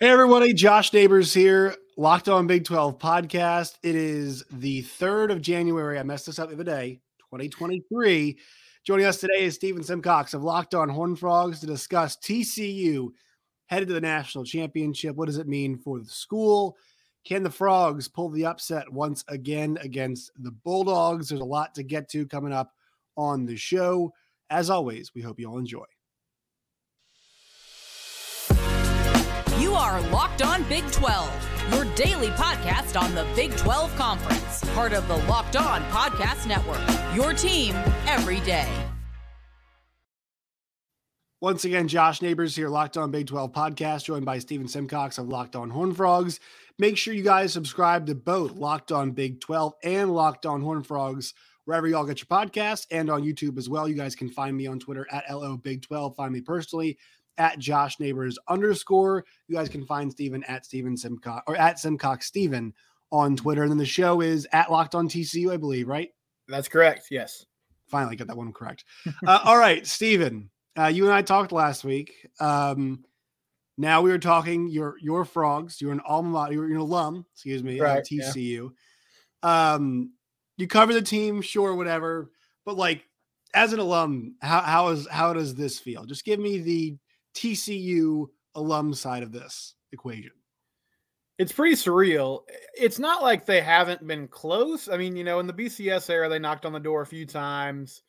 Hey everybody, Josh Neighbors here, Locked On Big 12 podcast. It is the 3rd of January. I messed this up the other day, 2023. Joining us today is Stephen Simcox of Locked On Horn Frogs to discuss TCU headed to the national championship. What does it mean for the school? Can the Frogs pull the upset once again against the Bulldogs? There's a lot to get to coming up on the show. As always, we hope you all enjoy. You are Locked On Big 12, your daily podcast on the Big 12 Conference, part of the Locked On Podcast Network. Your team every day. Once again, Josh Neighbors here, Locked On Big 12 podcast, joined by Stephen Simcox of Locked On Horn Frogs. Make sure you guys subscribe to both Locked On Big 12 and Locked On Horn Frogs, wherever y'all get your podcasts, and on YouTube as well. You guys can find me on Twitter at LO Big 12. Find me personally at Josh Neighbors underscore. You guys can find Steven at Steven Simcox or at Simcox Steven on Twitter. And then the show is at Locked on TCU, I believe, right? That's correct. Yes. Finally got that one correct. uh, all right, Steven, uh, you and I talked last week. Um, now we were talking your your frogs. You're an alma mater, you're an alum, excuse me, right, TCU. Yeah. Um, you cover the team, sure, whatever. But like as an alum, how how is how does this feel? Just give me the TCU alum side of this equation? It's pretty surreal. It's not like they haven't been close. I mean, you know, in the BCS era, they knocked on the door a few times.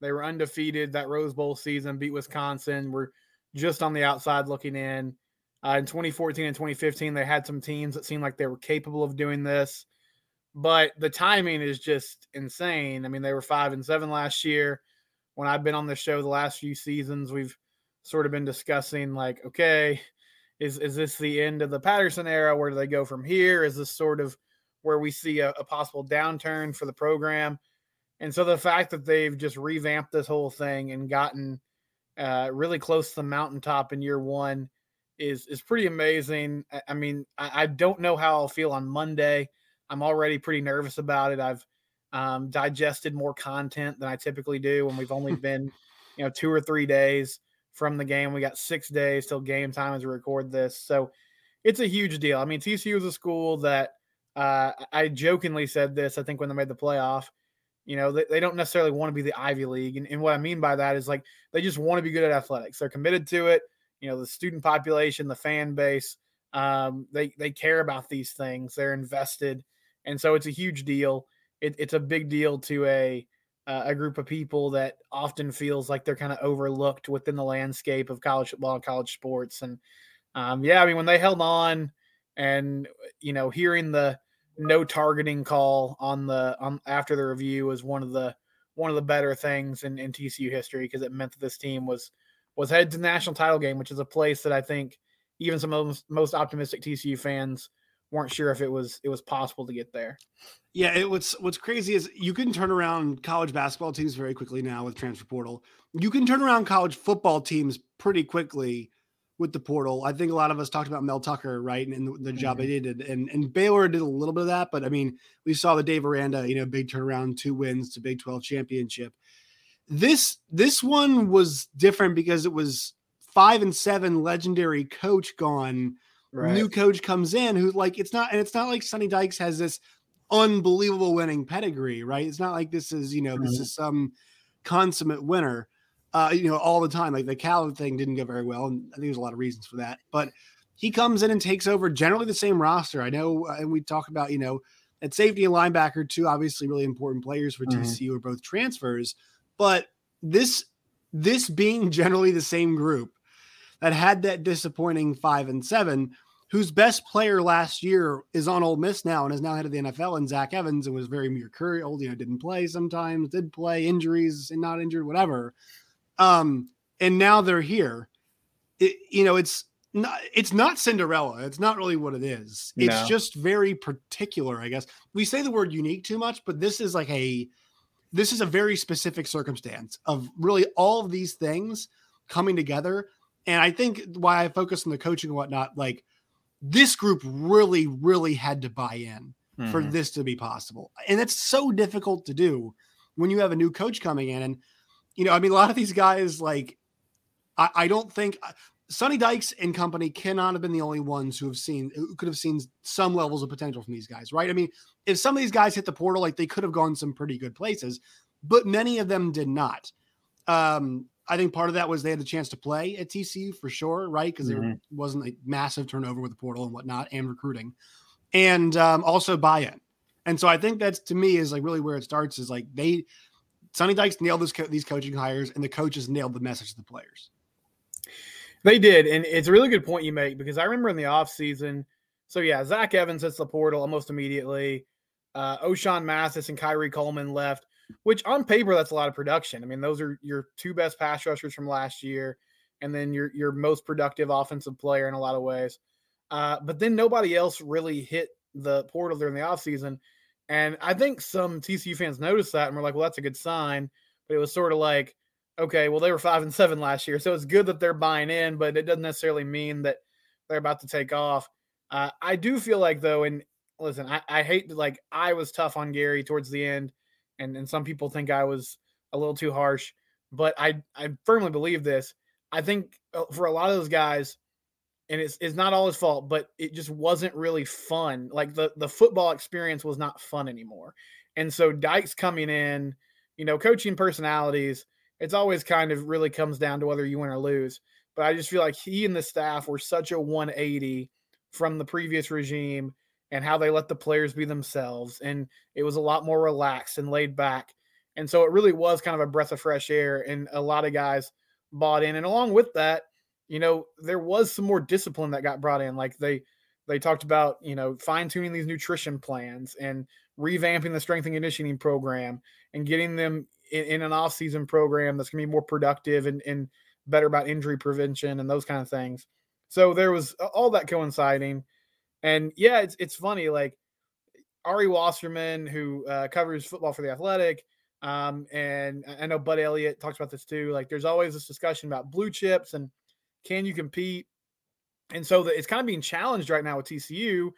They were undefeated that Rose Bowl season, beat Wisconsin. We're just on the outside looking in. Uh, in 2014 and 2015, they had some teams that seemed like they were capable of doing this, but the timing is just insane. I mean, they were five and seven last year. When I've been on the show the last few seasons, we've sort of been discussing like, okay, is is this the end of the Patterson era? Where do they go from here? Is this sort of where we see a, a possible downturn for the program? And so the fact that they've just revamped this whole thing and gotten uh, really close to the mountaintop in year one is is pretty amazing. I, I mean, I, I, don't know how I'll feel on Monday. I'm already pretty nervous about it. I've um, digested more content than I typically do when we've only been, you know, two or three days from the game. We got six days till game time as we record this. So it's a huge deal. I mean, TCU is a school that uh, I jokingly said this, I think, when they made the playoff. You know, they, they don't necessarily want to be the Ivy League. And, and what I mean by that is like they just want to be good at athletics. They're committed to it. You know, the student population, the fan base, um, they, they care about these things. They're invested. And so it's a huge deal. It, it's a big deal to a uh, a group of people that often feels like they're kind of overlooked within the landscape of college football and college sports. And um, yeah, I mean, when they held on and, you know, hearing the no targeting call on the, on after the review was one of the, one of the better things in, in TCU history because it meant that this team was, was headed to the national title game, which is a place that I think even some of the most, most optimistic TCU fans weren't sure if it was it was possible to get there. Yeah, it was what's crazy is you can turn around college basketball teams very quickly now with transfer portal. You can turn around college football teams pretty quickly with the portal. I think a lot of us talked about Mel Tucker, right, and, and the, job mm-hmm. they did, and and Baylor did a little bit of that, but I mean, we saw the Dave Aranda, you know, big turnaround, two wins to Big Twelve championship. This this one was different because it was five and seven legendary coach gone right. new coach comes in who's like it's not and it's not like Sonny Dykes has this unbelievable winning pedigree, right? It's not like this is, you know, mm-hmm. this is some consummate winner. Uh, you know, all the time. Like the Cal thing didn't go very well, and I think there's a lot of reasons for that. But he comes in and takes over generally the same roster. I know, uh, and we talk about, you know, at safety and linebacker, two obviously really important players for mm-hmm. TCU are both transfers. But this this being generally the same group that had that disappointing five and seven, whose best player last year is on Ole Miss now and is now head of the NFL, and Zach Evans, and was very mercurial, you know, didn't play sometimes, did play, injuries and not injured, whatever. Um, and now they're here. It, you know, it's not it's not Cinderella. It's not really what it is. It's no. just very particular, I guess. We say the word unique too much, but this is like a this is a very specific circumstance of really all of these things coming together and I think why I focus on the coaching and whatnot, like this group really, really had to buy in mm-hmm. for this to be possible. And it's so difficult to do when you have a new coach coming in. And, you know, I mean, a lot of these guys, like, I, I don't think Sonny Dykes and company cannot have been the only ones who have seen who could have seen some levels of potential from these guys, right? I mean, if some of these guys hit the portal, like they could have gone some pretty good places, but many of them did not. Um, I think part of that was they had the chance to play at TCU for sure, right? Because mm-hmm. there wasn't a massive turnover with the portal and whatnot and recruiting, and um, also buy-in. And so I think that's to me is like really where it starts is like they Sonny Dykes nailed this co- these coaching hires and the coaches nailed the message to the players. They did, and it's a really good point you make because I remember in the offseason, so yeah, Zach Evans hits the portal almost immediately. Uh, Ochaun Mathis and Khari Coleman left, which on paper that's a lot of production. I mean, those are your two best pass rushers from last year, and then your your most productive offensive player in a lot of ways. Uh, but then nobody else really hit the portal during the offseason. And I think some TCU fans noticed that and were like, well, that's a good sign. But it was sort of like, okay, well, they were five and seven last year. So it's good that they're buying in, but it doesn't necessarily mean that they're about to take off. Uh, I do feel like, though, and listen, I, I hate to, like, I was tough on Gary towards the end, and, and some people think I was a little too harsh, but I, I firmly believe this. I think uh, for a lot of those guys, and it's, it's not all his fault, but it just wasn't really fun. Like the, the football experience was not fun anymore. And so Dykes coming in, you know, coaching personalities, it's always kind of really comes down to whether you win or lose. But I just feel like he and the staff were such a 180 from the previous regime and how they let the players be themselves. And it was a lot more relaxed and laid back. And so it really was kind of a breath of fresh air. And a lot of guys bought in. And along with that, you know, there was some more discipline that got brought in. Like they they talked about, you know, fine-tuning these nutrition plans and revamping the strength and conditioning program and getting them in, in an off-season program that's gonna be more productive and, and better about injury prevention and those kind of things. So there was all that coinciding. And yeah, it's it's funny, like Ari Wasserman, who uh, covers football for the athletic, um, and I know Bud Elliott talks about this too. Like there's always this discussion about blue chips and can you compete? And so the, it's kind of being challenged right now with TCU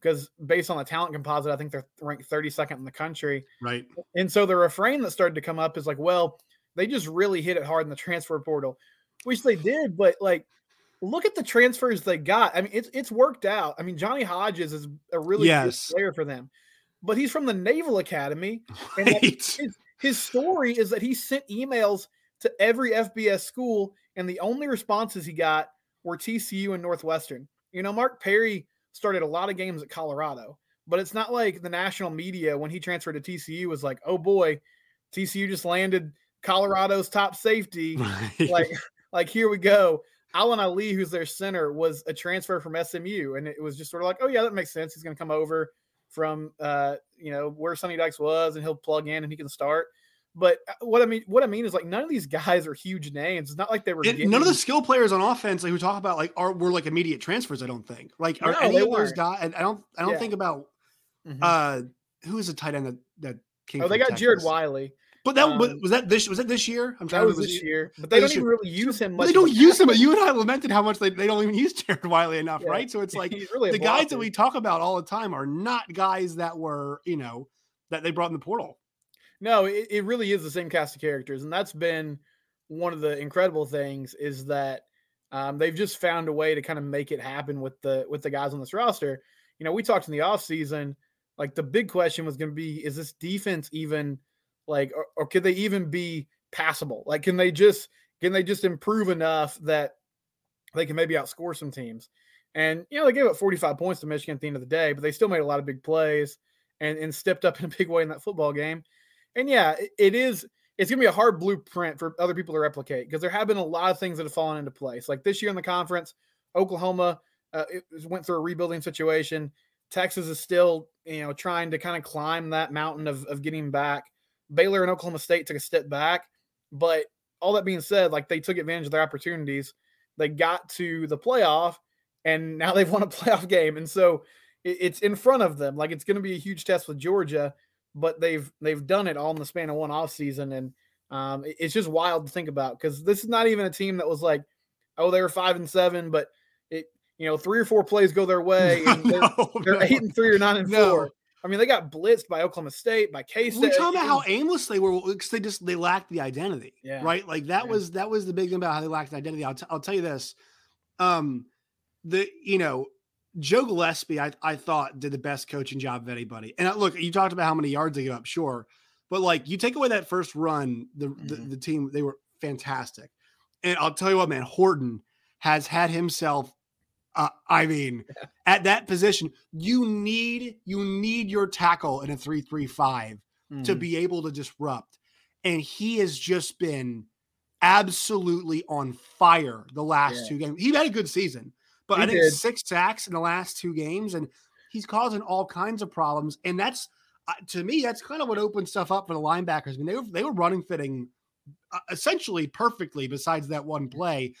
because based on the talent composite, I think they're ranked 32nd in the country. Right. And so the refrain that started to come up is like, well, they just really hit it hard in the transfer portal, which they did, but like look at the transfers they got. I mean, it's it's worked out. I mean, Johnny Hodges is a really yes. good player for them, but he's from the Naval Academy, and right. his, his story is that he sent emails to every FBS school and the only responses he got were TCU and Northwestern. You know, Mark Perry started a lot of games at Colorado, but it's not like the national media when he transferred to TCU was like, "Oh boy, TCU just landed Colorado's top safety." Right. Like, like here we go. Alan Ali, who's their center, was a transfer from SMU, and it was just sort of like, "Oh yeah, that makes sense. He's going to come over from uh, you know where Sonny Dykes was, and he'll plug in and he can start." But uh, what I mean, what I mean is like none of these guys are huge names. It's not like they were. Getting... None of the skill players on offense, like who talk about, like are were like immediate transfers. I don't think. Like are no, any of those guys? And I don't. I don't yeah. think about. Mm-hmm. Uh, who is a tight end that that came? Oh, they got Texas. Jared Wiley. But that um, was that this was that this year? I'm trying. That was to, this year, but they don't even really use him. Much they don't use him. But you and I lamented how much they, they don't even use Jared Wiley enough, yeah. right? So it's like really the guys that we talk about all the time are not guys that were you know that they brought in the portal. No, it, it really is the same cast of characters, and that's been one of the incredible things is that um, they've just found a way to kind of make it happen with the with the guys on this roster. You know, we talked in the offseason, like the big question was going to be is this defense even like or, or could they even be passable? Like can they just can they just improve enough that they can maybe outscore some teams? And you know, they gave up 45 points to Michigan at the end of the day, but they still made a lot of big plays and, and stepped up in a big way in that football game. And yeah, it is. It's gonna be a hard blueprint for other people to replicate because there have been a lot of things that have fallen into place. Like this year in the conference, Oklahoma uh, went through a rebuilding situation. Texas is still, you know, trying to kind of climb that mountain of, of getting back. Baylor and Oklahoma State took a step back, but all that being said, like they took advantage of their opportunities. They got to the playoff, and now they've won a playoff game, and so it, it's in front of them. Like it's going to be a huge test with Georgia but they've they've done it all in the span of one off season, and um, it's just wild to think about because this is not even a team that was like, oh, they were five and seven, but it you know three or four plays go their way, and they're, no, they're no. eight and three or nine and no. four. I mean, they got blitzed by Oklahoma State, by K State. We're talking about how aimless they were because they just they lacked the identity, yeah. right? Like that yeah. was that was the big thing about how they lacked the identity. I'll, t- I'll tell you this: Um, the you know Joe Gillespie, I, I thought did the best coaching job of anybody. And look, you talked about how many yards they gave up, sure, but like you take away that first run, the, mm-hmm. the, the team they were fantastic. And I'll tell you what, man, Horton has had himself. Uh, I mean, at that position, you need you need your tackle in a three three five mm-hmm. to be able to disrupt, and he has just been absolutely on fire the last yeah. two games. He had a good season, but he I think did. six sacks in the last two games, and he's causing all kinds of problems. And that's uh, to me, that's kind of what opened stuff up for the linebackers. I mean, they were they were running fitting uh, essentially perfectly. Besides that one play,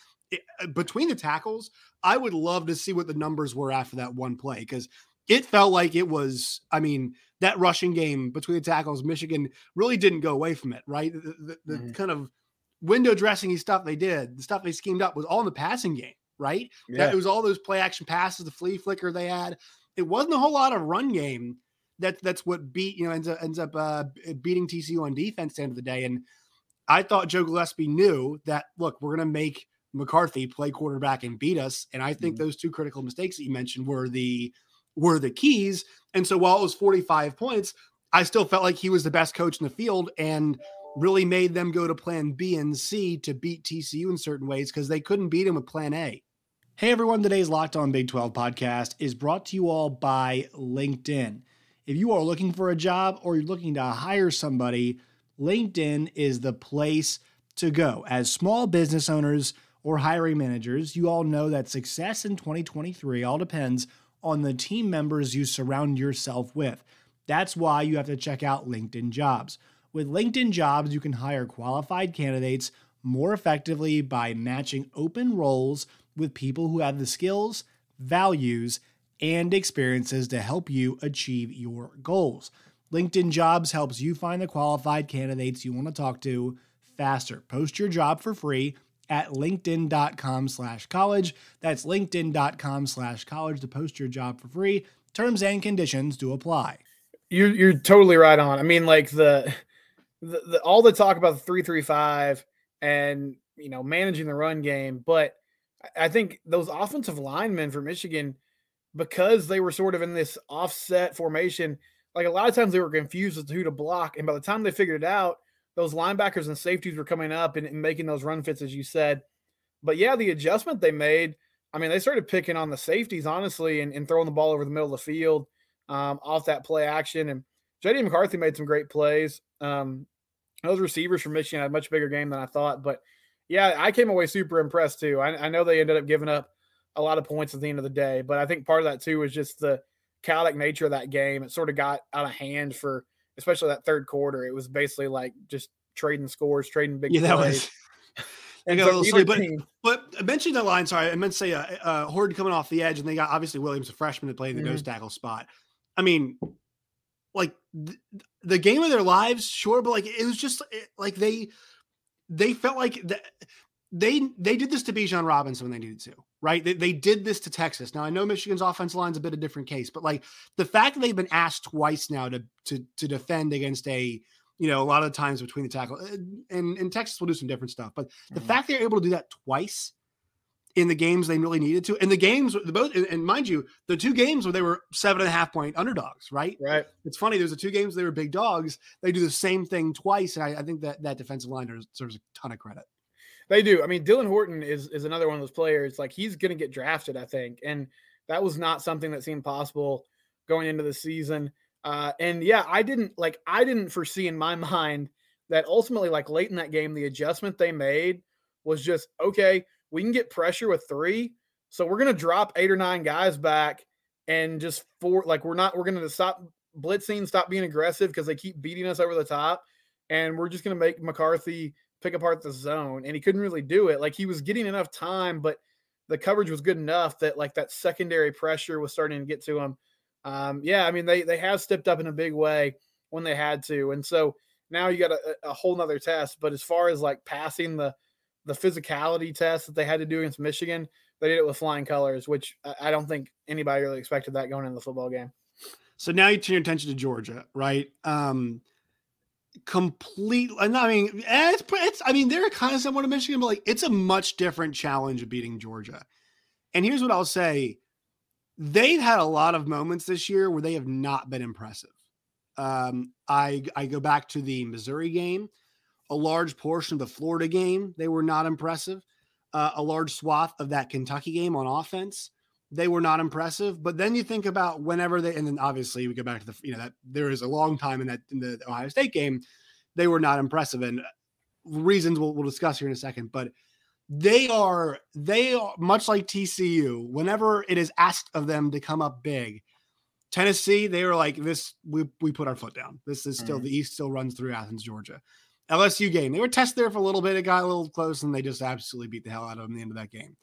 between the tackles, I would love to see what the numbers were after that one play because it felt like it was. I mean, that rushing game between the tackles, Michigan really didn't go away from it. Right, the, the, the mm-hmm. kind of window dressing stuff they did, the stuff they schemed up was all in the passing game, right? Yeah. That, it was all those play action passes, the flea flicker they had. It wasn't a whole lot of run game. That that's what beat you know ends up ends up uh, beating TCU on defense at the end of the day. And I thought Joe Gillespie knew that look, we're gonna make McCarthy play quarterback and beat us. And I think mm-hmm. those two critical mistakes that you mentioned were the were the keys. And so while it was 45 points, I still felt like he was the best coach in the field. And really made them go to plan B and C to beat TCU in certain ways because they couldn't beat him with plan A. Hey everyone, today's Locked On Big 12 podcast is brought to you all by LinkedIn. If you are looking for a job or you're looking to hire somebody, LinkedIn is the place to go. As small business owners or hiring managers, you all know that success in 2023 all depends on the team members you surround yourself with. That's why you have to check out LinkedIn Jobs. With LinkedIn Jobs, you can hire qualified candidates more effectively by matching open roles with people who have the skills, values, and experiences to help you achieve your goals. LinkedIn Jobs helps you find the qualified candidates you want to talk to faster. Post your job for free at linkedin.com slash college. That's linkedin.com slash college to post your job for free. Terms and conditions do apply. You're, you're totally right on. I mean, like the the, the, all the talk about the three three five and you know managing the run game, but I think those offensive linemen for Michigan, because they were sort of in this offset formation, like a lot of times they were confused as to who to block, and by the time they figured it out, those linebackers and safeties were coming up and, and making those run fits, as you said. But yeah, the adjustment they made, I mean, they started picking on the safeties honestly and, and throwing the ball over the middle of the field um, off that play action. And JJ McCarthy made some great plays. Um, those receivers from Michigan had a much bigger game than I thought. But yeah, I came away super impressed too. I, I, know they ended up giving up a lot of points at the end of the day, but I think part of that too was just the chaotic nature of that game. It sort of got out of hand for especially that third quarter. It was basically like just trading scores, trading big yeah, plays. That was. And so but, but mentioning the line, sorry, I meant to say uh, uh, Horde coming off the edge, and they got obviously Williams, a freshman, to play in the mm-hmm. nose tackle spot. I mean, like th- the game of their lives, sure, but like it was just it, like they they felt like that they they did this to Bijan Robinson when they needed to, right? They, they did this to Texas. Now I know Michigan's offensive line's a bit of a different case, but like the fact that they've been asked twice now to to to defend against a you know a lot of times between the tackle and and Texas will do some different stuff, but the mm-hmm. fact they're able to do that twice in the games they really needed to. And the games, the both, and mind you, the two games where they were seven and a half point underdogs, right? Right. It's funny. There's the two games they were big dogs. They do the same thing twice, and I, I think that that defensive line deserves a ton of credit. They do. I mean, Dylan Horton is is another one of those players. Like he's going to get drafted, I think, and that was not something that seemed possible going into the season. Uh, and yeah, I didn't like I didn't foresee in my mind that ultimately, like late in that game, the adjustment they made was just okay we can get pressure with three. So we're going to drop eight or nine guys back and just four, like we're not, we're going to stop blitzing, stop being aggressive because they keep beating us over the top. And we're just going to make McCarthy pick apart the zone. And he couldn't really do it. Like he was getting enough time, but the coverage was good enough that like that secondary pressure was starting to get to him. Um, yeah, I mean, they, they have stepped up in a big way when they had to. And so now you got a, a whole nother test. But as far as like passing the, the physicality test that they had to do against Michigan, they did it with flying colors, which I don't think anybody really expected that going into the football game. So now you turn your attention to Georgia, right? Um, complete. I mean, it's, it's. I mean, they're kind of somewhat of Michigan, but like it's a much different challenge of beating Georgia. And here's what I'll say they've had a lot of moments this year where they have not been impressive. Um, I I go back to the Missouri game, a large portion of the Florida game, they were not impressive. Uh, a large swath of that Kentucky game on offense, they were not impressive. But then you think about whenever they, and then obviously we go back to the, you know, that there is a long time in that in the Ohio State game, they were not impressive, and reasons we'll, we'll discuss here in a second. But they are they are much like TCU. Whenever it is asked of them to come up big, Tennessee they were like this. We we put our foot down. This is still mm-hmm. the East still runs through Athens, Georgia. LSU game they were tested there for a little bit. It got a little close, and they just absolutely beat the hell out of them at the end of that game,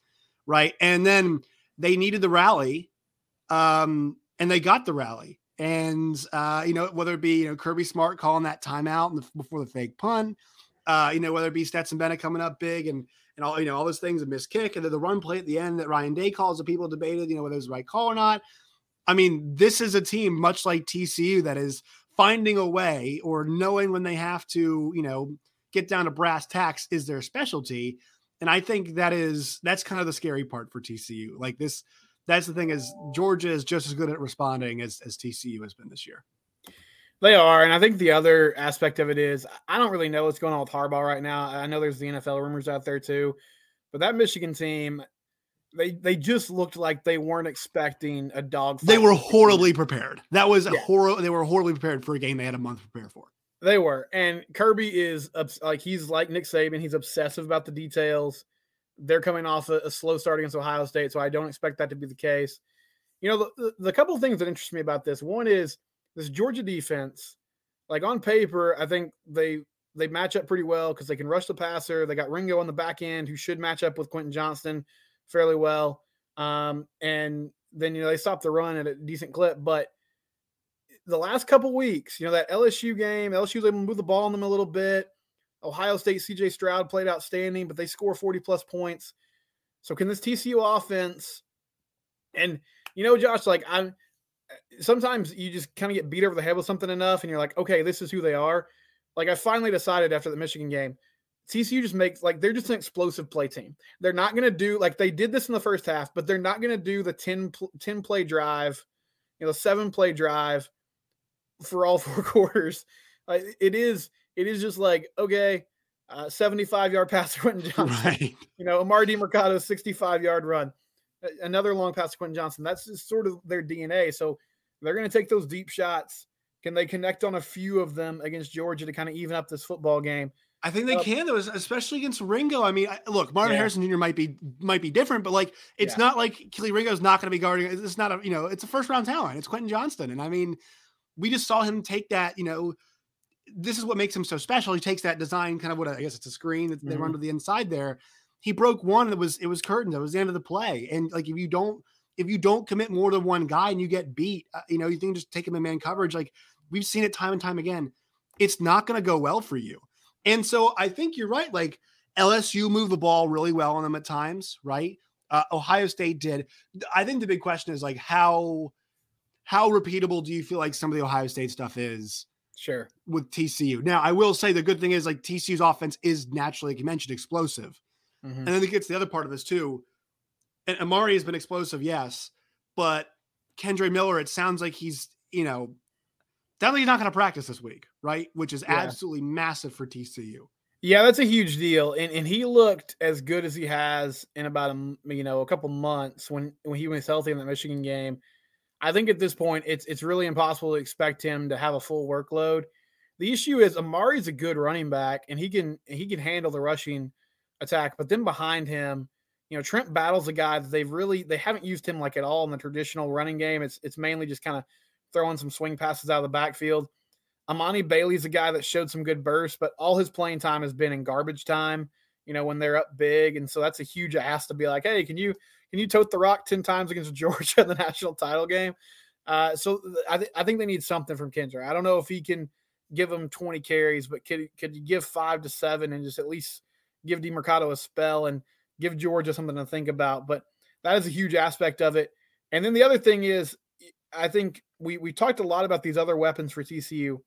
right? And then they needed the rally, um, and they got the rally. And uh, you know whether it be you know Kirby Smart calling that timeout before the fake punt, uh, you know whether it be Stetson Bennett coming up big and and all you know all those things, a missed kick, and then the run play at the end that Ryan Day calls that people debated, you know whether it was the right call or not. I mean, this is a team much like TCU that is finding a way or knowing when they have to, you know, get down to brass tacks is their specialty. And I think that is that's kind of the scary part for TCU. Like this, that's the thing is Georgia is just as good at responding as, as TCU has been this year. They are, and I think the other aspect of it is I don't really know what's going on with Harbaugh right now. I know there's the NFL rumors out there too, but that Michigan team, they they just looked like they weren't expecting a dog. They were horribly prepared. That was yeah. horrible. They were horribly prepared for a game they had a month to prepare for. They were, and Kirby is like he's like Nick Saban. He's obsessive about the details. They're coming off a, a slow start against Ohio State, so I don't expect that to be the case. You know, the, the, couple of things that interest me about this one is this Georgia defense, like on paper, I think they they match up pretty well because they can rush the passer. They got Ringo on the back end who should match up with Quentin Johnston fairly well. Um, and then you know they stop the run at a decent clip. But the last couple weeks, you know, that LSU game, LSU was able to move the ball on them a little bit. Ohio State, CJ Stroud played outstanding, but they score 40 plus points. So can this TCU offense and you know, Josh, like I'm sometimes you just kind of get beat over the head with something enough and you're like, okay, this is who they are. Like I finally decided after the Michigan game, TCU just makes like they're just an explosive play team. They're not going to do like they did this in the first half, but they're not going to do the 10, 10 play drive, you know, seven play drive for all four quarters. Like it is, it is just like, okay, uh, 75 yard pass to Quentin Johnston. right. you know, Emari Mercado 65 yard run another long pass to Quentin Johnston. That's just sort of their DNA. So they're going to take those deep shots. Can they connect on a few of them against Georgia to kind of even up this football game? I think they uh, can, though, especially against Ringo. I mean, look, Marvin yeah. Harrison Jr. might be might be different, but like, it's yeah. not like Kelee Ringo's not going to be guarding. It's not a you know, it's a first round talent. It's Quentin Johnston, and I mean, we just saw him take that. You know, this is what makes him so special. He takes that design, kind of what I guess it's a screen that mm-hmm. they run to the inside there, he broke one. It was it was curtains. It was the end of the play. And like if you don't if you don't commit more than one guy and you get beat, uh, you know you think just take him in man coverage. Like we've seen it time and time again. It's not going to go well for you. And so I think you're right. Like LSU moved the ball really well on them at times, right? Uh, Ohio State did. I think the big question is like how how repeatable do you feel like some of the Ohio State stuff is? Sure. With TCU. Now, I will say the good thing is like TCU's offense is naturally, like you mentioned, explosive. Mm-hmm. And then it gets the other part of this too. And Emari has been explosive, yes, but Kendre Miller, it sounds like he's, you know, definitely not going to practice this week, right? Which is yeah. absolutely massive for TCU. Yeah, that's a huge deal, and and he looked as good as he has in about a you know a couple months when when he was healthy in the Michigan game. I think at this point it's it's really impossible to expect him to have a full workload. The issue is Emari's a good running back, and he can he can handle the rushing attack. But then behind him, you know, Trent Battle's a guy that they've really they haven't used him like at all in the traditional running game. It's it's mainly just kind of throwing some swing passes out of the backfield. Emani Bailey's a guy that showed some good bursts, but all his playing time has been in garbage time. You know, when they're up big, and so that's a huge ask to be like, hey, can you can you tote the rock ten times against Georgia in the national title game? Uh, so I, th- I think they need something from Kendre. I don't know if he can give them 20 carries, but could could you give five to seven and just at least give Demercado a spell and give Georgia something to think about. But that is a huge aspect of it. And then the other thing is, I think we we talked a lot about these other weapons for TCU.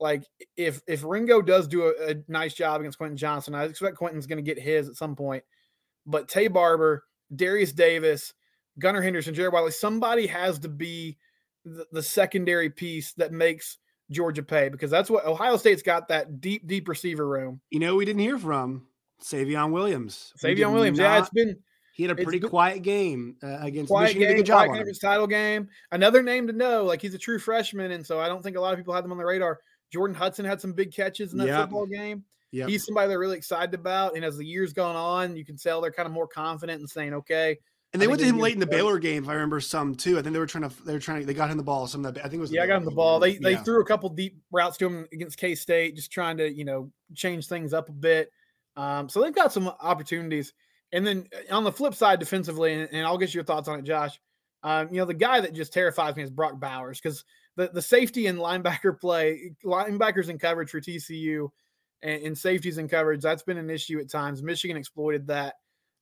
Like if if Ringo does do a, a nice job against Quentin Johnston, I expect Quentin's going to get his at some point. But Taye Barber Derius Davis, Gunnar Henderson, Jared Wiley. Somebody has to be the, the secondary piece that makes Georgia pay because that's what Ohio State's got that deep, deep receiver room. You know, we didn't hear from Savion Williams. Savion Williams, not, yeah, it's been he had a pretty quiet game uh, against quiet Michigan. Game, quiet his title game. Another name to know, like he's a true freshman, and so I don't think a lot of people had them on the radar. Jordan Hudson had some big catches in that yep. football game. Yep. He's somebody they're really excited about, and as the years gone on, you can tell they're kind of more confident and saying, "Okay, and they went to him late in the Baylor game, if I remember some too. I think they were trying to they were trying to they got him the ball. Some of that I think it was yeah, I got him the ball. They they yeah. threw a couple deep routes to him against K State, just trying to you know change things up a bit. Um, so they've got some opportunities. And then uh, on the flip side, defensively, and, and I'll get your thoughts on it, Josh. Um, you know the guy that just terrifies me is Brock Bowers because the the safety and linebacker play, linebackers in coverage for TCU, and, and safeties and coverage that's been an issue at times. Michigan exploited that.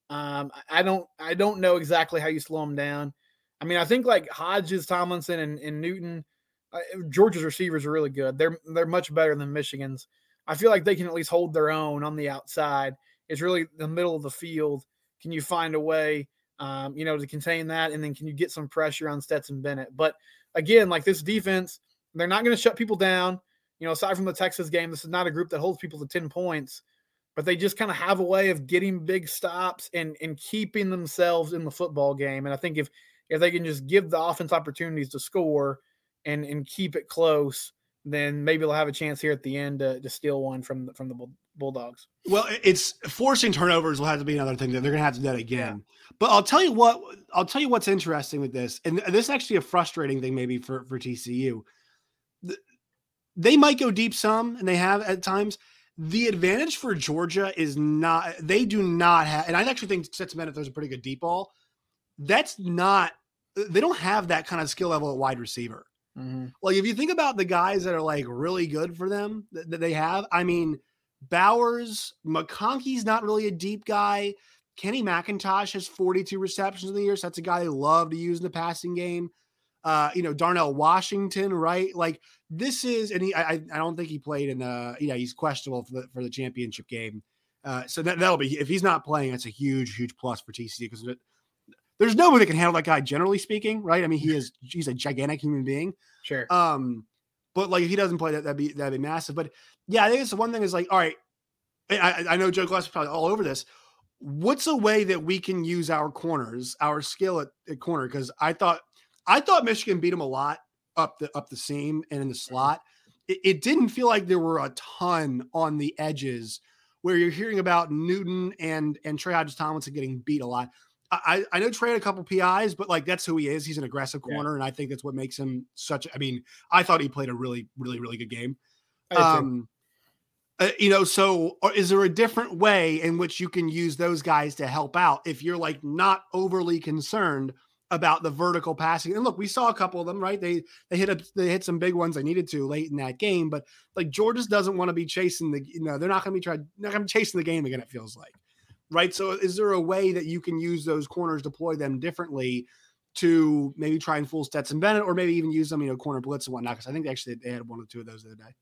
Um, I don't I don't know exactly how you slow them down. I mean, I think like Hodges, Tomlinson, and, and Newton, uh, Georgia's receivers are really good. They're they're much better than Michigan's. I feel like they can at least hold their own on the outside. It's really the middle of the field. Can you find a way, um, you know, to contain that, and then can you get some pressure on Stetson Bennett? But again, like this defense, they're not going to shut people down. You know, aside from the Texas game, this is not a group that holds people to ten points but they just kind of have a way of getting big stops and and keeping themselves in the football game. And I think if if they can just give the offense opportunities to score and and keep it close, then maybe they'll have a chance here at the end to, to steal one from the, from the Bulldogs. Well, it's forcing turnovers will have to be another thing that they're going to have to do that again. Yeah. But I'll tell you what, I'll tell you what's interesting with this, and this is actually a frustrating thing maybe for for TCU. They might go deep some, and they have at times the advantage for Georgia is not they do not have, and I actually think Stetson Bennett throws a pretty good deep ball. That's not they don't have that kind of skill level at wide receiver. Mm-hmm. Like if you think about the guys that are like really good for them that, that they have, I mean, Bowers, McConkey's not really a deep guy. Kenny McIntosh has 42 receptions in the year, so that's a guy they love to use in the passing game. Uh, you know, Darnell Washington, right? Like this is, and he, I, I don't think he played in the, yeah, he's questionable for the for the championship game. Uh, so that that'll be if he's not playing, that's a huge, huge plus for TCU because there's nobody that can handle that guy. Generally speaking, right? I mean, he is he's a gigantic human being. Sure. Um, but like if he doesn't play, that that'd be that'd be massive. But yeah, I think it's the one thing is like, all right, I, I know Joe Glass is probably all over this. What's a way that we can use our corners, our skill at, at corner? Because I thought I thought Michigan beat them a lot up the up the seam and in the mm-hmm. slot. It, it didn't feel like there were a ton on the edges where you're hearing about Newton and and Trey Hodges Tomlinson getting beat a lot. I, I know Trey had a couple PIs, but like that's who he is. He's an aggressive corner, yeah. and I think that's what makes him such. I mean, I thought he played a really, really, really good game. Um, uh, you know, so is there a different way in which you can use those guys to help out if you're like not overly concerned about the vertical passing. And look, we saw a couple of them, right? They they hit a, they hit some big ones they needed to late in that game, but like Georgia's doesn't want to be chasing the you know, they're not going to be trying not going to be chasing the game again it feels like. Right? So is there a way that you can use those corners deploy them differently to maybe try and fool Stetson Bennett or maybe even use them, you know, corner blitz and whatnot cuz I think actually they had one or two of those the other day.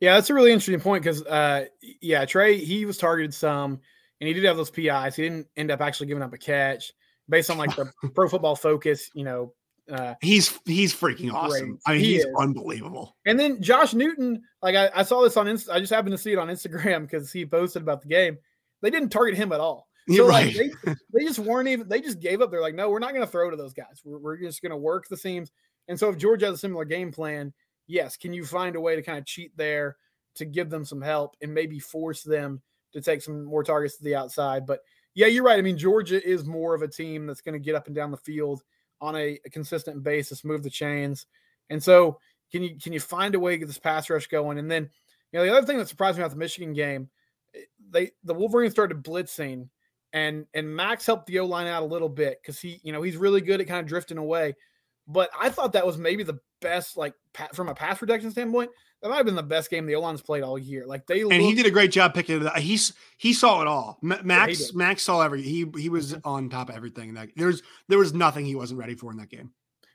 Yeah, that's a really interesting point because uh yeah, Trey he was targeted some and he did have those PIs. He didn't end up actually giving up a catch based on like the pro football focus, you know. Uh, he's he's freaking awesome. I mean, he he's is. unbelievable. And then Josh Newton, like I, I saw this on Inst- I just happened to see it on Instagram because he posted about the game. They didn't target him at all. So right. like they, they just weren't even they just gave up. They're like, no, we're not going to throw to those guys. We're, we're just going to work the seams. And so if Georgia has a similar game plan, yes, can you find a way to kind of cheat there to give them some help and maybe force them to take some more targets to the outside? But yeah, you're right. I mean, Georgia is more of a team that's going to get up and down the field on a, a, consistent basis, move the chains. And so, can you can you find a way to get this pass rush going? And then, you know, the other thing that surprised me about the Michigan game, eh, they the Wolverines started blitzing, and and Max helped the O line out a little bit because he, you know, he's really good at kind of drifting away. But I thought that was maybe the best, like from a pass protection standpoint, that might have been the best game the O-line's played all year. Like they and looked, he did a great job picking it up. He's he saw it all. Max yeah, Max saw every he he was mm-hmm. on top of everything. In that there's there was nothing he wasn't ready for in that game.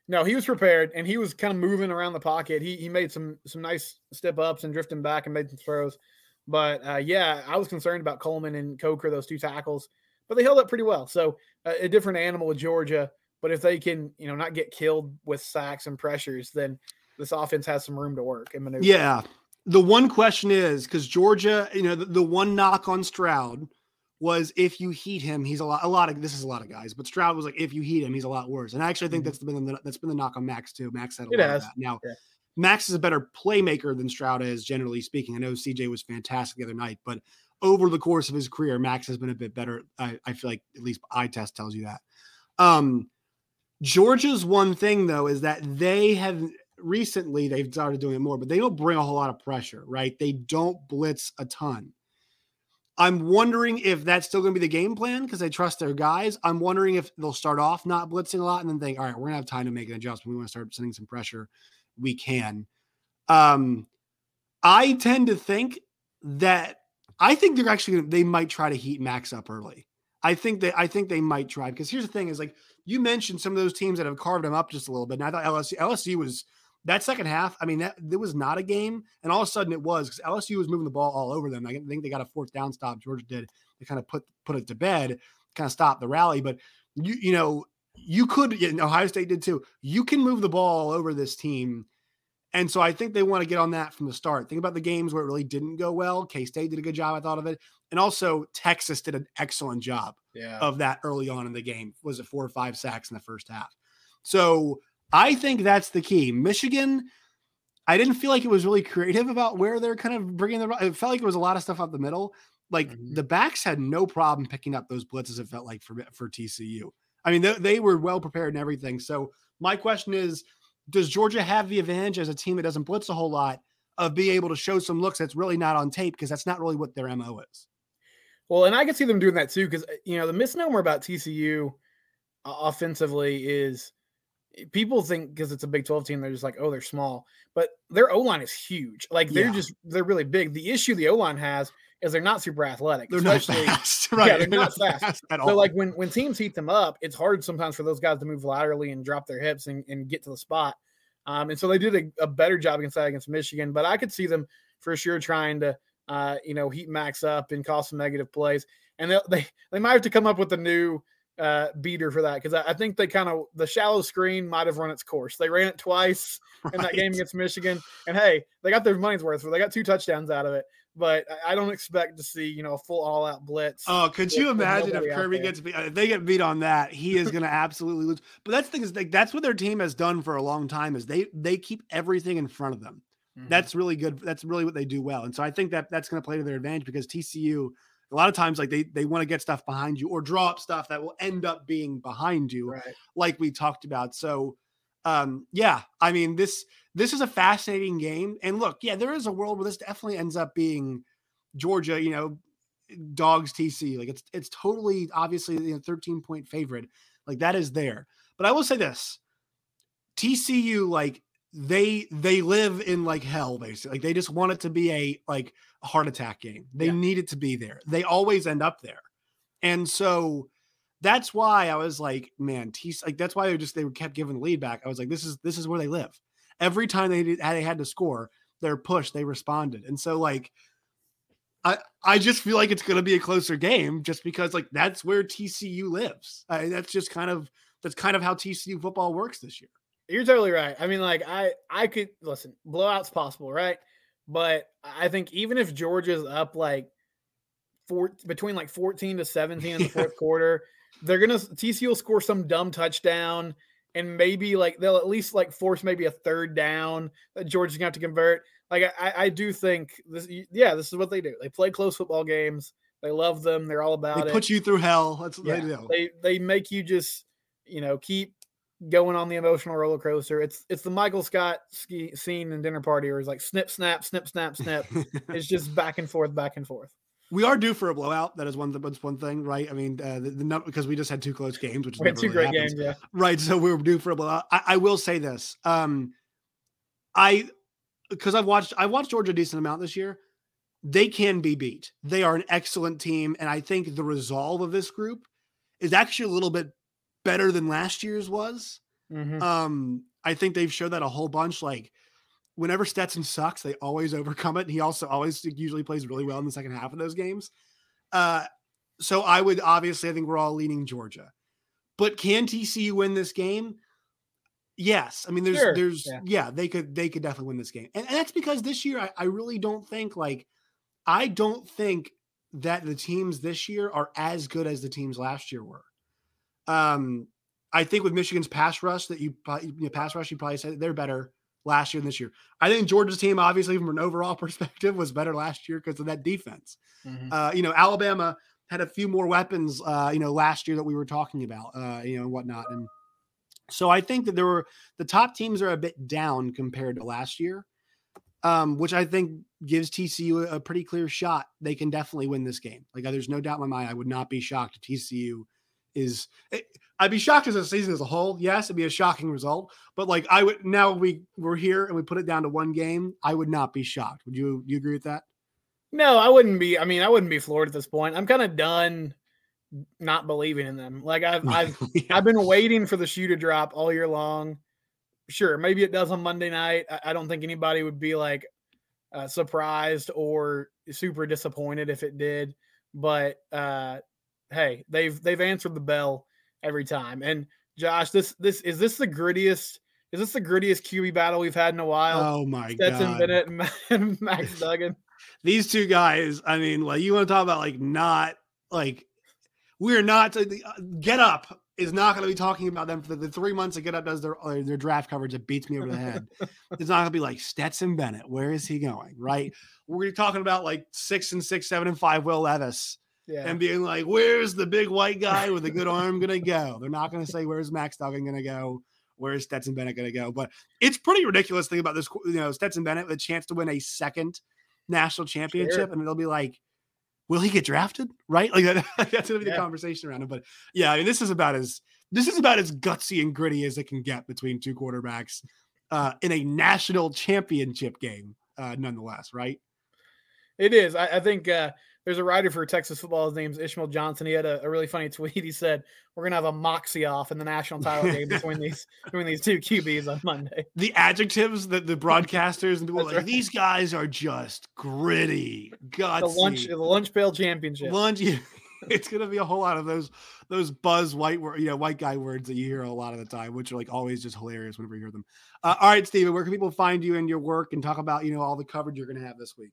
No, he was prepared and he was kind of moving around the pocket. He he made some some nice step ups and drifting back and made some throws. But uh, yeah, I was concerned about Coleman and Coker, those two tackles. but they held up pretty well. So uh, a different animal with Georgia. But if they can, you know, not get killed with sacks and pressures, then this offense has some room to work and maneuver. Yeah. The one question is because Georgia, you know, the, the, one knock on Stroud was if you heat him, he's a lot. A lot of this is a lot of guys, but Stroud was like, if you heat him, he's a lot worse. And I actually think mm-hmm. that's been the, that's been the knock on Max too. Max said a it lot has. of that. Now, yeah. Max is a better playmaker than Stroud is, generally speaking. I know CJ was fantastic the other night, but over the course of his career, Max has been a bit better. I, I feel like at least eye test tells you that. Um, Georgia's one thing though is that they have recently they've started doing it more, but they don't bring a whole lot of pressure, right? They don't blitz a ton. I'm wondering if that's still going to be the game plan because they trust their guys. I'm wondering if they'll start off not blitzing a lot and then think, all right, we're gonna have time to make an adjustment. We want to start sending some pressure. We can. Um, I tend to think that I think they're actually gonna, they might try to heat Max up early. I think that I think they might try because here's the thing: is like you mentioned some of those teams that have carved them up just a little bit. And I thought LSU LSU was that second half. I mean, that there was not a game, and all of a sudden it was because LSU was moving the ball all over them. I think they got a fourth down stop. Georgia did. They kind of put put it to bed, kind of stopped the rally. But you you know you could. Ohio State did too. You can move the ball all over this team and so I think they want to get on that from the start. Think about the games where it really didn't go well. K State did a good job, I thought of it. And also Texas did an excellent job yeah. of that early on in the game. Was it four or five sacks in the first half? So I think that's the key. Michigan, I didn't feel like it was really creative about where they're kind of bringing the. It felt like it was a lot of stuff up the middle. Like mm-hmm. the backs had no problem picking up those blitzes. It felt like for for TCU. I mean, they, they were well prepared and everything. So my question is does Georgia have the advantage as a team that doesn't blitz a whole lot of being able to show some looks that's really not on tape because that's not really what their MO is? Well, and I can see them doing that too because, uh, you know, the misnomer about TCU uh, offensively is people think because it's a Big 12 team, they're just like, oh, they're small, but their O line is huge. Like they're yeah. just, they're really big. The issue the O line has is they're not super athletic. They're not fast, right? Yeah, they're, they're not, not, fast. fast so, like when when teams heat them up, it's hard sometimes for those guys to move laterally and drop their hips and, and get to the spot. Um, and so they did a, a, better job against that against Michigan. But I could see them for sure trying to, uh, you know, heat Max up and cause some negative plays. And they they, they might have to come up with a new uh, beater for that because I, I, think they kind of the shallow screen might have run its course. They ran it twice right. in that game against Michigan, and hey, they got their money's worth. They got two touchdowns out of it but I don't expect to see you know a full all out blitz. Oh, could you imagine if Kirby gets beat? If they get beat on that, he is going to absolutely lose. But that's the thing is like that's what their team has done for a long time is they they keep everything in front of them. Mm-hmm. That's really good. That's really what they do well, and so I think that that's going to play to their advantage because TCU a lot of times like they they want to get stuff behind you or draw up stuff that will end up being behind you, right. like we talked about. So um yeah i mean this this is a fascinating game and look yeah there is a world where this definitely ends up being georgia you know dogs tc like it's it's totally obviously the you know, 13 point favorite like that is there but i will say this tcu like they they live in like hell basically like they just want it to be a like a heart attack game they yeah. need it to be there they always end up there and so that's why I was like, man, T like that's why they just they kept giving the lead back. I was like, this is this is where they live. Every time they did, they had to score, their push, they responded, and so like, I I just feel like it's going to be a closer game just because like that's where TCU lives. I, that's just kind of that's kind of how TCU football works this year. You're totally right. I mean, like I I could listen, blowouts possible, right? But I think even if Georgia's up like four between like 14 to 17 in the fourth quarter they're gonna TCU will score some dumb touchdown and maybe like they'll at least like force maybe a third down that Georgia's gonna have to convert. Like I, I do think this, yeah, this is what they do. They play close football games. They love them. They're all about they it. They put you through hell. That's what yeah, they do. They they make you just you know keep going on the emotional roller coaster. It's it's the Michael Scott ski, scene in Dinner Party where he's like snip snap snip snap snip. it's just back and forth back and forth we are due for a blowout. That is one. That's one thing, right? I mean, uh, the, the because we just had two close games, which is two great happens. games, yeah. Right. So we are due for a blowout. I, I will say this. Um, I because I've watched I watched Georgia a decent amount this year. They can be beat. They are an excellent team, and I think the resolve of this group is actually a little bit better than last year's was. Mm-hmm. Um, I think they've showed that a whole bunch. Like whenever Stetson sucks, they always overcome it. And he also always usually plays really well in the second half of those games. Uh, so I would obviously, I think we're all leaning Georgia. But can TCU win this game? Yes. I mean, there's, Sure, there's, yeah. yeah. they could, they could definitely win this game. And, and that's because this year, I, I really don't think like, I don't think that the teams this year are as good as the teams last year were. Um, I think with Michigan's pass rush that you, probably- you know, pass rush, you probably said they're better last year than this year. I think Georgia's team, obviously, from an overall perspective, was better last year because of that defense. Mhm. Uh, you know, Alabama had a few more weapons, uh, you know, last year that we were talking about, uh, you know, and whatnot. And so I think that there were the top teams are a bit down compared to last year, um, which I think gives TCU a, a pretty clear shot. They can definitely win this game. Like, there's no doubt in my mind. I would not be shocked if TCU is. eh, I'd be shocked as a season as a whole. Yes, it'd be a shocking result, but like I would now we we're here and we put it down to one game. I would not be shocked. Would you? You agree with that? No, I wouldn't be. I mean, I wouldn't be floored at this point. I'm kind of done not believing in them. Like I've I've Yeah. I've been waiting for the shoe to drop all year long. Sure, maybe it does on Monday night. I, I don't think anybody would be like uh, surprised or super disappointed if it did. But uh, hey, they've they've answered the bell every time. And Josh, this this is this the grittiest? Is this the grittiest QB battle we've had in a while? Oh my god. Stetson god! Bennett and, Max Duggan. These two guys. I mean, like you want to talk about like not like we're not uh, get up is not going to be talking about them for the, three months that get up does their uh, their draft coverage. It beats me over the head. it's not going to be like Stetson Bennett. Where is he going? Right? We're talking about like six and six, seven and five. Will Levis. Yeah. and being like, "Where's the big white guy with a good arm gonna go?" They're not gonna say, "Where's Max Duggan gonna go?" Where's Stetson Bennett gonna go? But it's pretty ridiculous thing about this. You know, Stetson Bennett with a chance to win a second national championship, and they'll be like, "Will he get drafted?" Right? Like that, that's gonna be the conversation around him. But yeah, I mean, this is about as this is about as gutsy and gritty as it can get between two quarterbacks uh, in a national championship game, uh, nonetheless. Right? It is. I, I think uh, there's a writer for Texas football. His name's Ishmael Johnson. He had a, a really funny tweet. He said, "We're gonna have a moxie off in the national title game between these between these two QBs on Monday." the adjectives that the broadcasters and people like right. these guys are just gritty, gutsy. The lunch the lunch pail championship. lunch. yeah. It's gonna be a whole lot of those those buzz white word, you know, white guy words that you hear a lot of the time, which are like always just hilarious whenever you hear them. Uh, all right, Steven, where can people find you and your work and talk about you know all the coverage you're gonna have this week?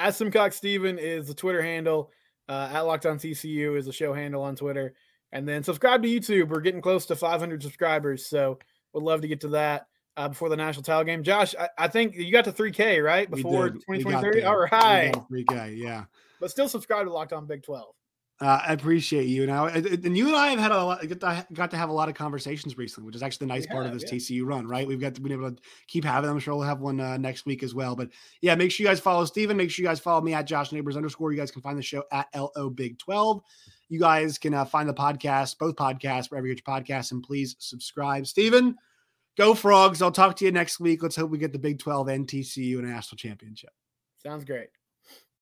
At Simcox Steven is the Twitter handle. Uh, at Locked On TCU is the show handle on Twitter. And then subscribe to YouTube. We're getting close to 500 subscribers, so would love to get to that uh, before the national title game. Josh, I, I think you got to 3K right before did. We got 2023. there. All right, got Free guy, yeah. but still subscribe to Locked On Big 12. Uh, I appreciate you. And and you and I have had a lot, got to, got to have a lot of conversations recently, which is actually the nice We part of this yeah. TCU run, right? We've got to been able to keep having them. I'm sure we'll have one uh, next week as well. But yeah, make sure you guys follow Steven. Make sure you guys follow me at Josh Neighbors underscore. You guys can find the show at LO Big 12. You guys can uh, find the podcast, both podcasts, wherever you get your podcasts, and please subscribe. Steven, go frogs. I'll talk to you next week. Let's hope we get the Big 12 and TCU and a national championship. Sounds great.